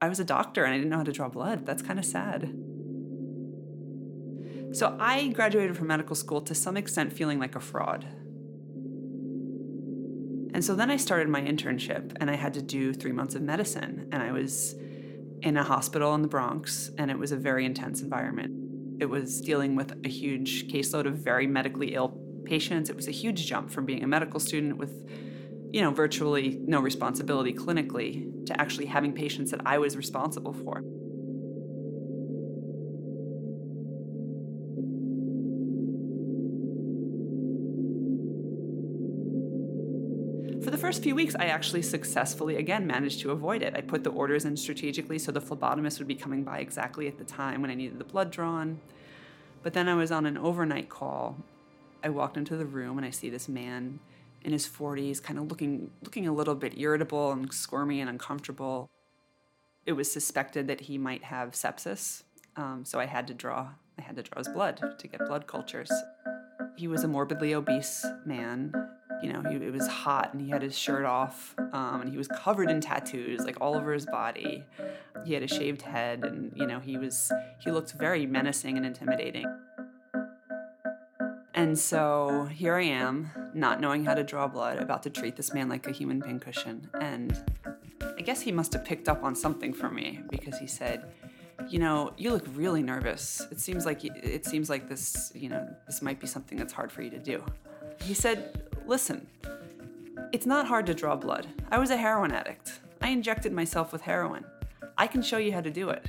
I was a doctor and I didn't know how to draw blood. That's kind of sad. So I graduated from medical school to some extent feeling like a fraud. And so then I started my internship and I had to do three months of medicine. And I was in a hospital in the Bronx and it was a very intense environment. It was dealing with a huge caseload of very medically ill patients. It was a huge jump from being a medical student with, you know, virtually no responsibility clinically to actually having patients that I was responsible for. For the first few weeks, I actually successfully, again, managed to avoid it. I put the orders in strategically so the phlebotomist would be coming by exactly at the time when I needed the blood drawn. But then I was on an overnight call. I walked into the room and I see this man in his 40s, kind of looking, looking a little bit irritable and squirmy and uncomfortable. It was suspected that he might have sepsis, um, so I had to draw. I had to draw his blood to get blood cultures. He was a morbidly obese man you know, he, it was hot and he had his shirt off um, and he was covered in tattoos, like all over his body. He had a shaved head and, you know, he was, he looked very menacing and intimidating. And so here I am, not knowing how to draw blood, about to treat this man like a human pincushion. And I guess he must have picked up on something from me because he said, you know, you look really nervous. It seems like it seems like this, you know, this might be something that's hard for you to do. He said, Listen, it's not hard to draw blood. I was a heroin addict. I injected myself with heroin. I can show you how to do it.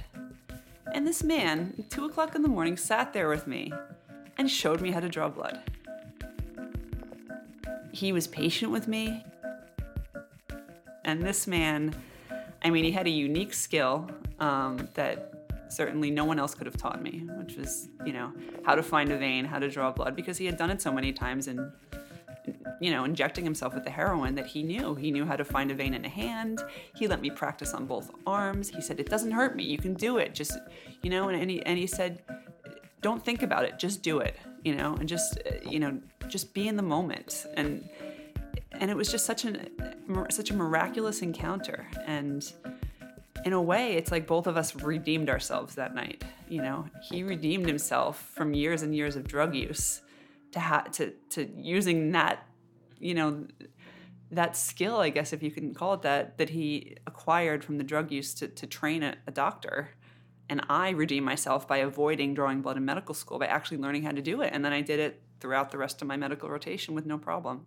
And this man, 2 o'clock in the morning, sat there with me and showed me how to draw blood. He was patient with me. And this man, I mean, he had a unique skill um, that certainly no one else could have taught me, which was, you know, how to find a vein, how to draw blood, because he had done it so many times and you know, injecting himself with the heroin that he knew. He knew how to find a vein in a hand. He let me practice on both arms. He said, It doesn't hurt me. You can do it. Just, you know, and, and, he, and he said, Don't think about it. Just do it, you know, and just, uh, you know, just be in the moment. And, and it was just such an such a miraculous encounter and in a way it's like both of us redeemed ourselves that night you know he redeemed himself from years and years of drug use to ha- to to using that you know that skill i guess if you can call it that that he acquired from the drug use to, to train a, a doctor and i redeemed myself by avoiding drawing blood in medical school by actually learning how to do it. And then i did it throughout the rest of my medical rotation with no problem